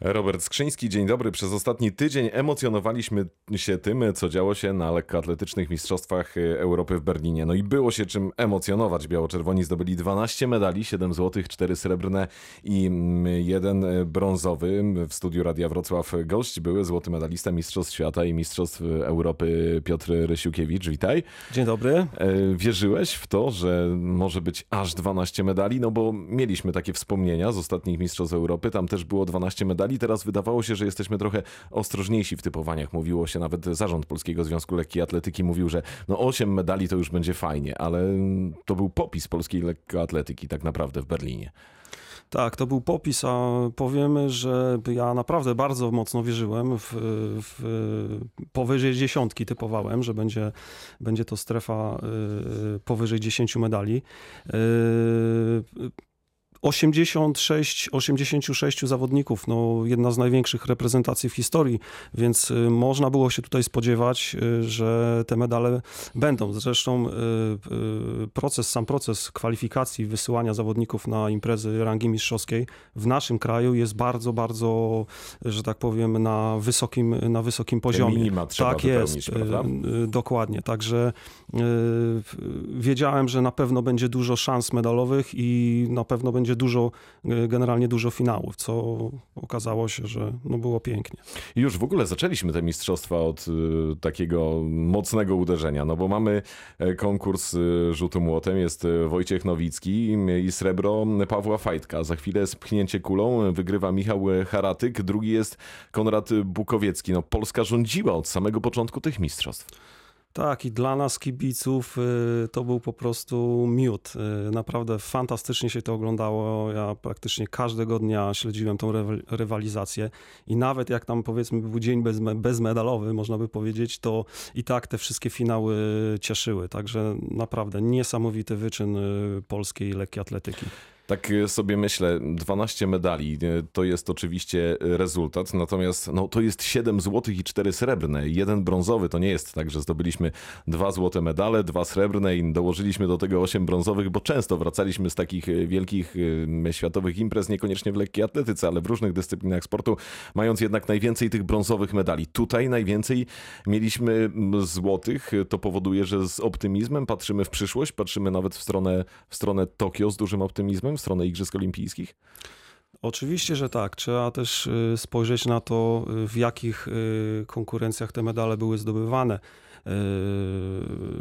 Robert Skrzyński, dzień dobry. Przez ostatni tydzień emocjonowaliśmy się tym, co działo się na lekkoatletycznych mistrzostwach Europy w Berlinie. No i było się czym emocjonować. Biało-czerwoni zdobyli 12 medali, 7 złotych, 4 srebrne i jeden brązowy. W studiu Radia Wrocław gość były złoty medalista Mistrzostw Świata i Mistrzostw Europy Piotr Rysiukiewicz. Witaj. Dzień dobry. E, wierzyłeś w to, że może być aż 12 medali? No bo mieliśmy takie wspomnienia z ostatnich Mistrzostw Europy. Tam też było 12 medali medali. Teraz wydawało się, że jesteśmy trochę ostrożniejsi w typowaniach. Mówiło się, nawet zarząd Polskiego Związku Lekkiej Atletyki mówił, że no 8 medali to już będzie fajnie, ale to był popis polskiej lekkoatletyki tak naprawdę w Berlinie. Tak, to był popis, a powiemy, że ja naprawdę bardzo mocno wierzyłem w, w powyżej dziesiątki typowałem, że będzie, będzie to strefa y, powyżej 10 medali. Y, 86, 86 zawodników, no jedna z największych reprezentacji w historii, więc y, można było się tutaj spodziewać, y, że te medale będą. Zresztą y, proces, sam proces kwalifikacji, wysyłania zawodników na imprezy rangi mistrzowskiej w naszym kraju jest bardzo, bardzo, że tak powiem, na wysokim, na wysokim poziomie. Minima trzeba tak jest, prawda? dokładnie. Także wiedziałem, że na pewno będzie dużo szans medalowych i na pewno będzie dużo, e, generalnie dużo finałów, co okazało się, że no było pięknie. Już w ogóle zaczęliśmy te mistrzostwa od y, takiego mocnego uderzenia, no bo mamy e, konkurs rzutu młotem, jest Wojciech Nowicki i srebro Pawła Fajtka. Za chwilę jest pchnięcie kulą, wygrywa Michał Haratyk, drugi jest Konrad Bukowiecki. No Polska rządziła od samego początku tych mistrzostw. Tak, i dla nas kibiców y, to był po prostu miód. Y, naprawdę fantastycznie się to oglądało. Ja praktycznie każdego dnia śledziłem tą rywalizację i nawet jak tam powiedzmy był dzień bez, bezmedalowy, można by powiedzieć, to i tak te wszystkie finały cieszyły. Także naprawdę niesamowity wyczyn y, polskiej lekkiej atletyki. Tak e, sobie myślę, 12 medali e, to jest oczywiście rezultat, natomiast no, to jest 7 złotych i 4 srebrne. Jeden brązowy to nie jest tak, że zdobyliśmy dwa złote medale, dwa srebrne i dołożyliśmy do tego 8 brązowych, bo często wracaliśmy z takich e, wielkich światowych imprez, niekoniecznie w lekkiej atletyce, ale w różnych dyscyplinach sportu, mając jednak najwięcej tych brązowych medali. Tutaj najwięcej mieliśmy złotych. To powoduje, że z optymizmem patrzymy w przyszłość, patrzymy nawet w stronę, w stronę Tokio z dużym optymizmem w stronę Igrzysk Olimpijskich? Oczywiście, że tak. Trzeba też y, spojrzeć na to, y, w jakich y, konkurencjach te medale były zdobywane.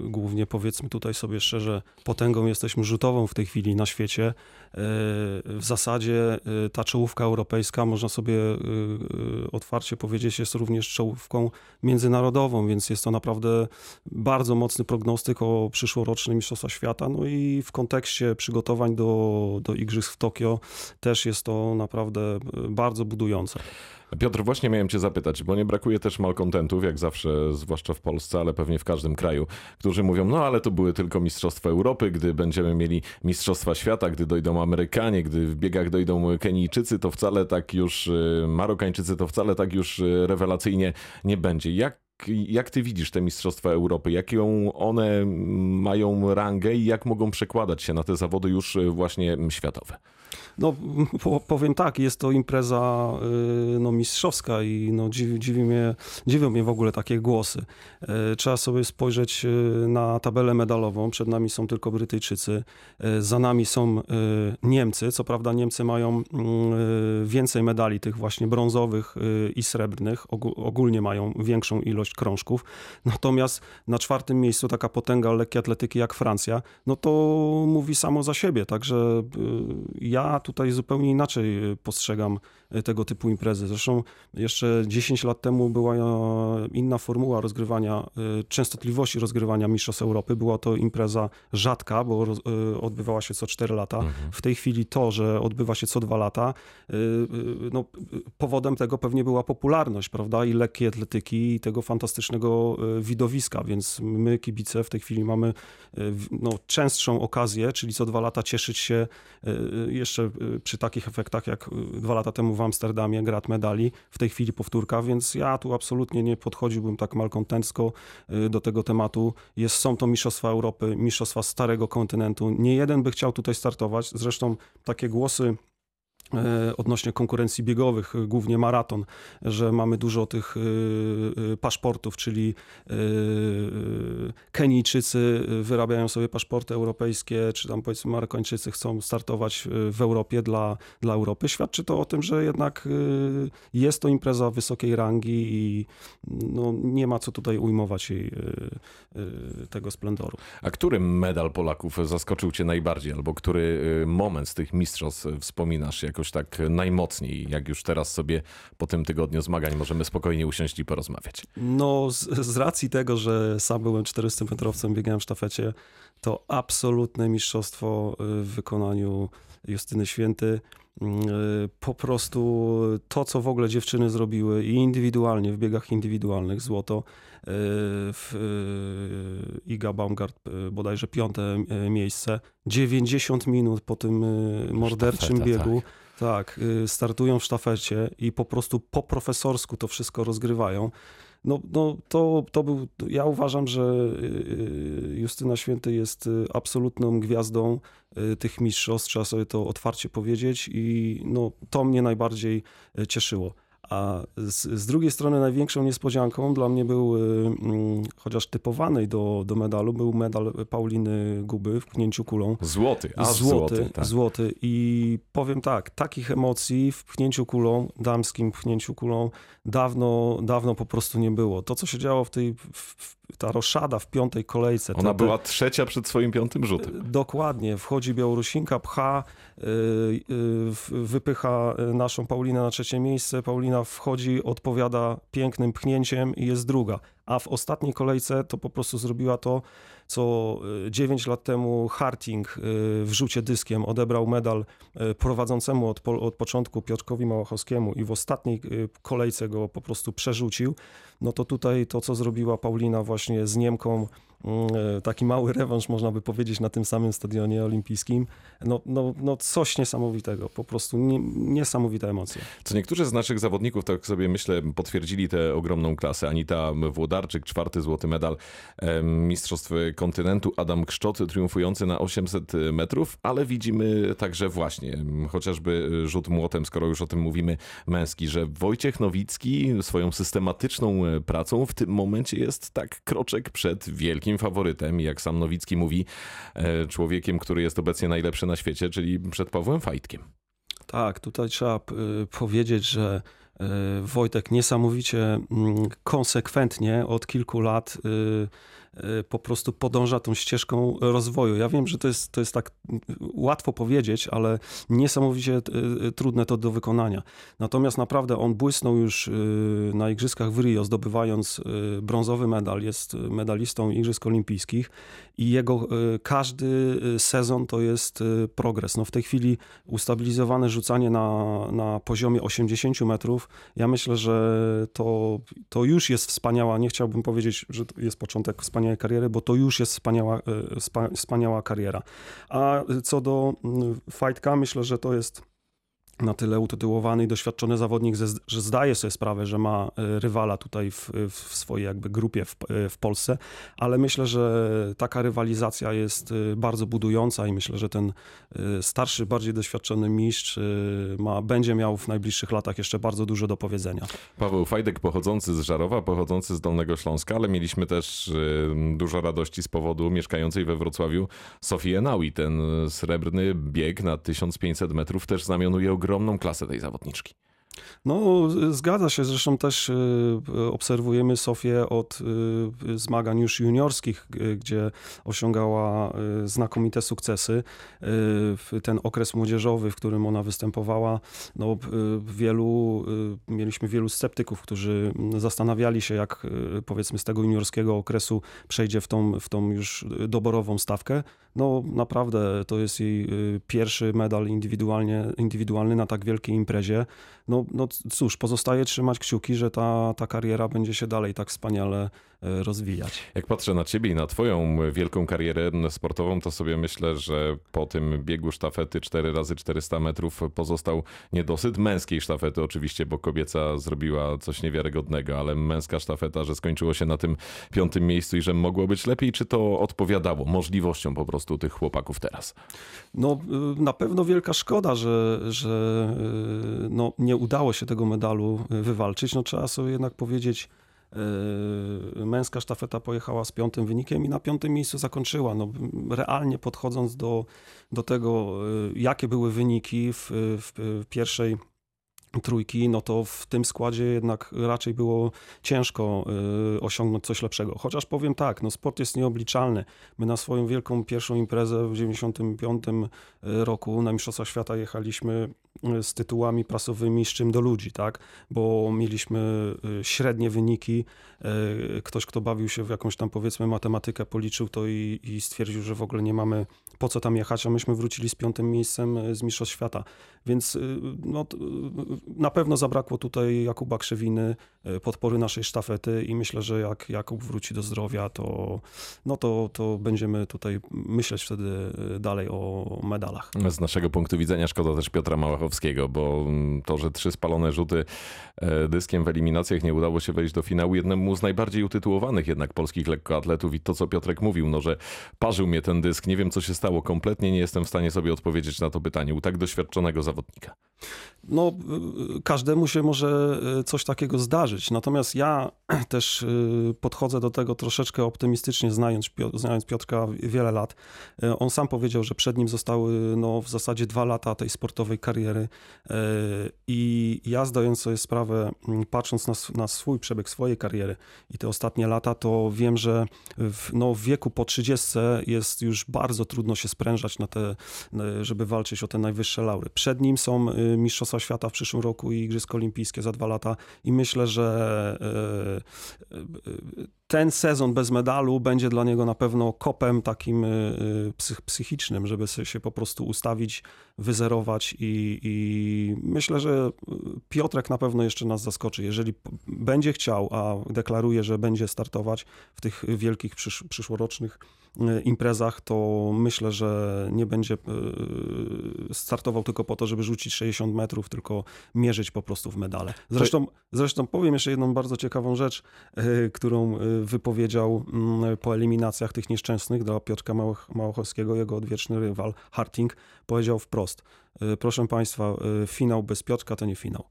Głównie powiedzmy tutaj sobie szczerze, potęgą jesteśmy rzutową w tej chwili na świecie. W zasadzie ta czołówka europejska, można sobie otwarcie powiedzieć, jest również czołówką międzynarodową, więc jest to naprawdę bardzo mocny prognostyk o przyszłoroczne Mistrzostwa Świata. No i w kontekście przygotowań do, do Igrzysk w Tokio też jest to naprawdę bardzo budujące. Piotr, właśnie miałem cię zapytać, bo nie brakuje też malkontentów, jak zawsze, zwłaszcza w Polsce, ale pewnie w każdym kraju, którzy mówią, no ale to były tylko Mistrzostwa Europy, gdy będziemy mieli Mistrzostwa Świata, gdy dojdą Amerykanie, gdy w biegach dojdą Kenijczycy, to wcale tak już, y, Marokańczycy, to wcale tak już y, rewelacyjnie nie będzie. Jak jak ty widzisz te Mistrzostwa Europy? Jaką one mają rangę i jak mogą przekładać się na te zawody już y, właśnie światowe? No, powiem tak, jest to impreza y, no, mistrzowska i no, dziwi, dziwi mnie, dziwią mnie w ogóle takie głosy. Y, trzeba sobie spojrzeć y, na tabelę medalową. Przed nami są tylko Brytyjczycy, za nami są Niemcy. Co prawda Niemcy mają więcej medali, tych właśnie brązowych i srebrnych. Ogólnie mają większą ilość krążków. Natomiast na czwartym miejscu taka potęga lekkiej atletyki jak Francja, no to mówi samo za siebie. Także ja tutaj zupełnie inaczej y, postrzegam tego typu imprezy. Zresztą jeszcze 10 lat temu była e, inna formuła rozgrywania, y, częstotliwości rozgrywania Mistrzostw Europy. Była to impreza rzadka, bo odbywała się co 4 lata. Mhm. W tej chwili to, że odbywa się co 2 lata, no, powodem tego pewnie była popularność, prawda, i lekkiej atletyki, i tego fantastycznego widowiska, więc my, kibice, w tej chwili mamy no, częstszą okazję, czyli co dwa lata cieszyć się jeszcze Y, przy takich efektach jak y, dwa lata temu w Amsterdamie, grad medali, w tej chwili powtórka, więc ja tu absolutnie nie podchodziłbym tak malkontencko y, do tego tematu. Jest, są to Mistrzostwa Europy, Mistrzostwa Starego Kontynentu. Nie jeden by chciał tutaj startować, zresztą takie głosy odnośnie konkurencji biegowych, e, głównie maraton, że mamy dużo tych e, e, paszportów, czyli e, e, Kenijczycy wyrabiają sobie paszporty europejskie, czy tam powiedzmy Marokończycy chcą startować e, w Europie dla, dla Europy. Świadczy to o tym, że jednak e, jest to impreza wysokiej rangi i no, nie ma co tutaj ujmować jej e, e, tego splendoru. A który medal Polaków zaskoczył cię najbardziej, albo który moment z tych mistrzostw wspominasz jakoś tak najmocniej, jak już teraz sobie po tym tygodniu zmagań możemy spokojnie usiąść i porozmawiać? No, z, z racji tego, że sam byłem 400-metrowcem, biegałem w sztafecie, to absolutne mistrzostwo y, w wykonaniu Justyny Święty. Y, Po prostu to, co w ogóle dziewczyny zrobiły i indywidualnie, w biegach indywidualnych, złoto. y, W, Iga Baumgart bodajże piąte miejsce. 90 minut po tym morderczym Sztafeta, biegu. Tak, y, startują w sztafecie i po prostu po profesorsku to wszystko rozgrywają. No, no to, to był, ja uważam, że y, Justyna Święty jest y, absolutną gwiazdą y, tych mistrzostw, trzeba sobie to otwarcie powiedzieć i no, to mnie najbardziej y, cieszyło. A z, z drugiej strony największą niespodzianką dla mnie był, y, mm, chociaż typowanej do, do medalu, był medal Pauliny Guby w pchnięciu kulą. Złoty, aż Złoty, złoty. tak. złoty. I powiem tak, takich emocji w pchnięciu kulą, damskim pchnięciu kulą, dawno, dawno po prostu nie było. To, co się działo w tej, w, w, ta roszada w piątej kolejce. Ona te- była trzecia przed swoim piątym rzutem. Dokładnie. Wchodzi Białorusinka, pcha, y, w- wypycha naszą Paulinę na trzecie miejsce. Paulina wchodzi, odpowiada pięknym pchnięciem i jest druga. A w ostatniej kolejce to po prostu zrobiła to, co 9 lat temu Harting y, w rzucie dyskiem odebrał medal y, prowadzącemu od, po, od początku Piotrkowi Małachowskiemu i w ostatniej y, kolejce go po prostu przerzucił. No to tutaj to, co zrobiła Paulina właśnie z Niemką, taki mały rewanż, można by powiedzieć, na tym samym stadionie olimpijskim. No, no, no coś niesamowitego, po prostu nie, niesamowite emocje. Co niektórzy z naszych zawodników, tak sobie myślę, potwierdzili tę ogromną klasę. Anita Włodarczyk, czwarty złoty medal Mistrzostw Kontynentu, Adam Kszczot triumfujący na 800 metrów, ale widzimy także właśnie, chociażby rzut młotem, skoro już o tym mówimy, męski, że Wojciech Nowicki swoją systematyczną e, pracą w tym momencie jest tak kroczek przed wielkim faworytem, i jak sam Nowicki mówi, e, człowiekiem, który jest obecnie najlepszy na świecie, czyli przed Pawłem Fajtkiem. Tak, tutaj trzeba y, powiedzieć, że y, Wojtek niesamowicie mm, konsekwentnie od kilku lat po prostu podąża tą ścieżką rozwoju. Ja wiem, że to jest, to jest tak y, łatwo powiedzieć, ale niesamowicie y, y, trudne to do wykonania. Natomiast naprawdę on błysnął już y, na Igrzyskach w Rio, zdobywając y, brązowy medal. Jest medalistą Igrzysk Olimpijskich i jego y, każdy y, sezon to jest y, progres. No w tej chwili ustabilizowane rzucanie na, na poziomie 80 metrów, ja myślę, że to, to już jest wspaniała, nie chciałbym powiedzieć, że to jest początek wspaniałej kariery, bo to już jest wspaniała, spa, wspaniała kariera. A co do mm, Fajtka, myślę, że to jest na tyle utytułowany i doświadczony zawodnik, że zdaje sobie sprawę, że ma y, rywala tutaj w, w swojej jakby grupie w, y, w Polsce, ale myślę, że taka rywalizacja jest y, bardzo budująca i myślę, że ten starszy, bardziej doświadczony mistrz ma, będzie miał w najbliższych latach jeszcze bardzo dużo do powiedzenia. Paweł Fajdek pochodzący z Żarowa, pochodzący z Dolnego Śląska, ale mieliśmy też dużo radości z powodu mieszkającej we Wrocławiu Sofii Enaui. Ten srebrny bieg na 1500 metrów też znamionuje ogromną klasę tej zawodniczki. No, zgadza się. Zresztą też y, obserwujemy Sofię od y, zmagań już juniorskich, gdzie osiągała y, znakomite sukcesy. Ten okres młodzieżowy, w którym ona występowała, no, wielu, mieliśmy wielu sceptyków, którzy zastanawiali się, jak powiedzmy z tego juniorskiego okresu przejdzie w tą, w tą już doborową stawkę. No naprawdę to jest jej pierwszy medal indywidualnie, indywidualny na tak wielkiej imprezie. No no cóż, pozostaje trzymać kciuki, że ta, ta kariera będzie się dalej tak wspaniale e, rozwijać. Jak patrzę na ciebie i na twoją wielką karierę sportową, to sobie myślę, że po tym biegu sztafety 4 razy 400 metrów pozostał niedosyt męskiej sztafety oczywiście, bo kobieca zrobiła coś niewiarygodnego, ale męska sztafeta, że skończyło się na tym piątym miejscu i że mogło być lepiej, czy to odpowiadało możliwościom po prostu tych chłopaków teraz? No y, na pewno wielka szkoda, że, że y, no, nie udało się tego medalu wywalczyć. No trzeba sobie jednak powiedzieć, y, męska sztafeta pojechała z piątym wynikiem i na piątym miejscu zakończyła. No, realnie podchodząc do, do tego, jakie były wyniki w, w pierwszej trójki, no to w tym składzie jednak raczej było ciężko y, osiągnąć coś lepszego. Chociaż powiem tak, no sport jest nieobliczalny. My na swoją wielką pierwszą imprezę w 95 roku na Mistrzostwa Świata jechaliśmy y, z tytułami prasowymi z czym do ludzi, tak? Bo mieliśmy y, średnie wyniki. Ktoś, kto bawił się w jakąś tam powiedzmy matematykę, policzył to i, i stwierdził, że w ogóle nie mamy po co tam jechać, a myśmy wrócili z piątym miejscem z Mistrzostw Świata. Więc no, na pewno zabrakło tutaj Jakuba Krzewiny, e, podpory naszej sztafety i myślę, że jak Jakub wróci do zdrowia, to, no to, to będziemy tutaj myśleć wtedy e, dalej o medalach. Z naszego punktu widzenia szkoda też Piotra Małachowskiego, bo mm, to, że trzy spalone rzuty e, dyskiem w eliminacjach nie udało się wejść do finału, jednemu z najbardziej utytułowanych jednak polskich lekkoatletów i to, co Piotrek mówił, no, że parzył mnie ten dysk, nie wiem, co się stało, kompletnie nie jestem w stanie sobie odpowiedzieć na to pytanie u tak doświadczonego zawodnika. No, każdemu się może e, coś takiego zdarzyć. Natomiast ja też podchodzę do tego troszeczkę optymistycznie, znając, znając Piotrka wiele lat. On sam powiedział, że przed nim zostały no, w zasadzie dwa lata tej sportowej kariery. I ja zdając sobie sprawę, patrząc na, na swój przebieg swojej kariery i te ostatnie lata, to wiem, że w, no, w wieku po 30 jest już bardzo trudno się sprężać na te, żeby walczyć o te najwyższe laury. Przed nim są Mistrzostwa Świata w przyszłym roku i Igrzyska Olimpijskie za dwa lata i myślę, że e, e, ten sezon bez medalu będzie dla niego na pewno kopem takim e, psych, psychicznym, żeby się po prostu ustawić, wyzerować i, i, myślę, że Piotrek na pewno jeszcze nas zaskoczy. Jeżeli będzie chciał, a deklaruje, że będzie startować w tych wielkich przysz, przyszłorocznych imprezach, to myślę, że nie będzie startował tylko po to, żeby rzucić 60 metrów, tylko mierzyć po prostu w medale. Zresztą, zresztą powiem jeszcze jedną bardzo ciekawą rzecz, którą wypowiedział mm, po eliminacjach tych nieszczęsnych dla Piotrka Małochowskiego, jego odwieczny rywal Harting, powiedział wprost, e, proszę Państwa, e, finał bez Piotrka to nie finał.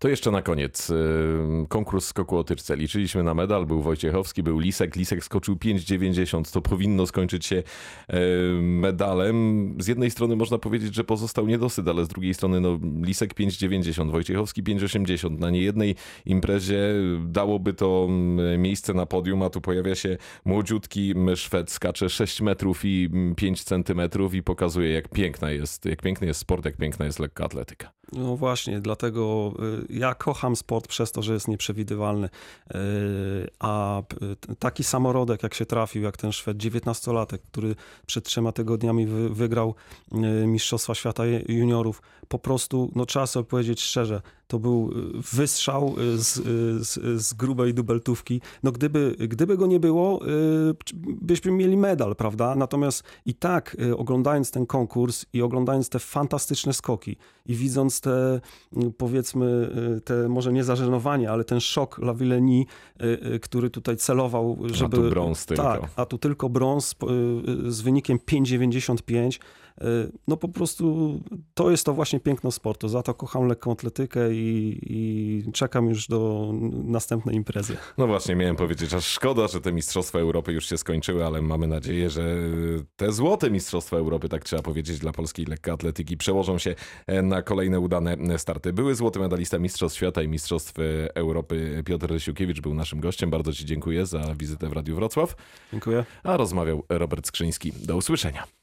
To jeszcze na koniec. Konkurs skoku o tyczce. Liczyliśmy na medal, był Wojciechowski, był Lisek. Lisek skoczył 5,90. To powinno skończyć się medalem. Z jednej strony można powiedzieć, że pozostał niedosyt, ale z drugiej strony no, Lisek 5,90, Wojciechowski 5,80. Na niejednej imprezie dałoby to miejsce na podium, a tu pojawia się młodziutki Szwed, skacze 6 metrów i 5 centymetrów i pokazuje, jak piękna jest, jak piękny jest sport, jak piękna jest lekka atletyka. No właśnie, dlatego y, ja kocham sport przez to, że jest nieprzewidywalny. Y, a taki samorodek, jak się trafił, jak ten Szwed, 19-latek, który przed trzema tygodniami wygrał y, Mistrzostwa Świata Juniorów, po prostu, no trzeba sobie powiedzieć szczerze, to był wystrzał z, z, z grubej dubeltówki. No gdyby, gdyby go nie było, byśmy mieli medal, prawda? Natomiast i tak, oglądając ten konkurs i oglądając te fantastyczne skoki i widząc te, powiedzmy, y, te może nie zażenowanie, ale ten szok Lavillenie, y, który tutaj celował, żeby... A tu brąz tylko. Tak, a tu tylko brąz z wynikiem 5,95 E, no po prostu to jest to właśnie piękno sportu. Za to kocham lekką atletykę i, i, czekam już do następnej imprezy. No właśnie, miałem powiedzieć, aż szkoda, że te Mistrzostwa Europy już się skończyły, ale mamy nadzieję, że te złote Mistrzostwa Europy, tak trzeba powiedzieć, dla polskiej lekkoatletyki przełożą się e, na kolejne udane starty. Były złoty medalista Mistrzostw Świata i Mistrzostw Europy Piotr Rysiukiewicz był naszym gościem. Bardzo Ci dziękuję za wizytę w Radiu Wrocław. Dziękuję. A rozmawiał Robert Skrzyński. Do usłyszenia.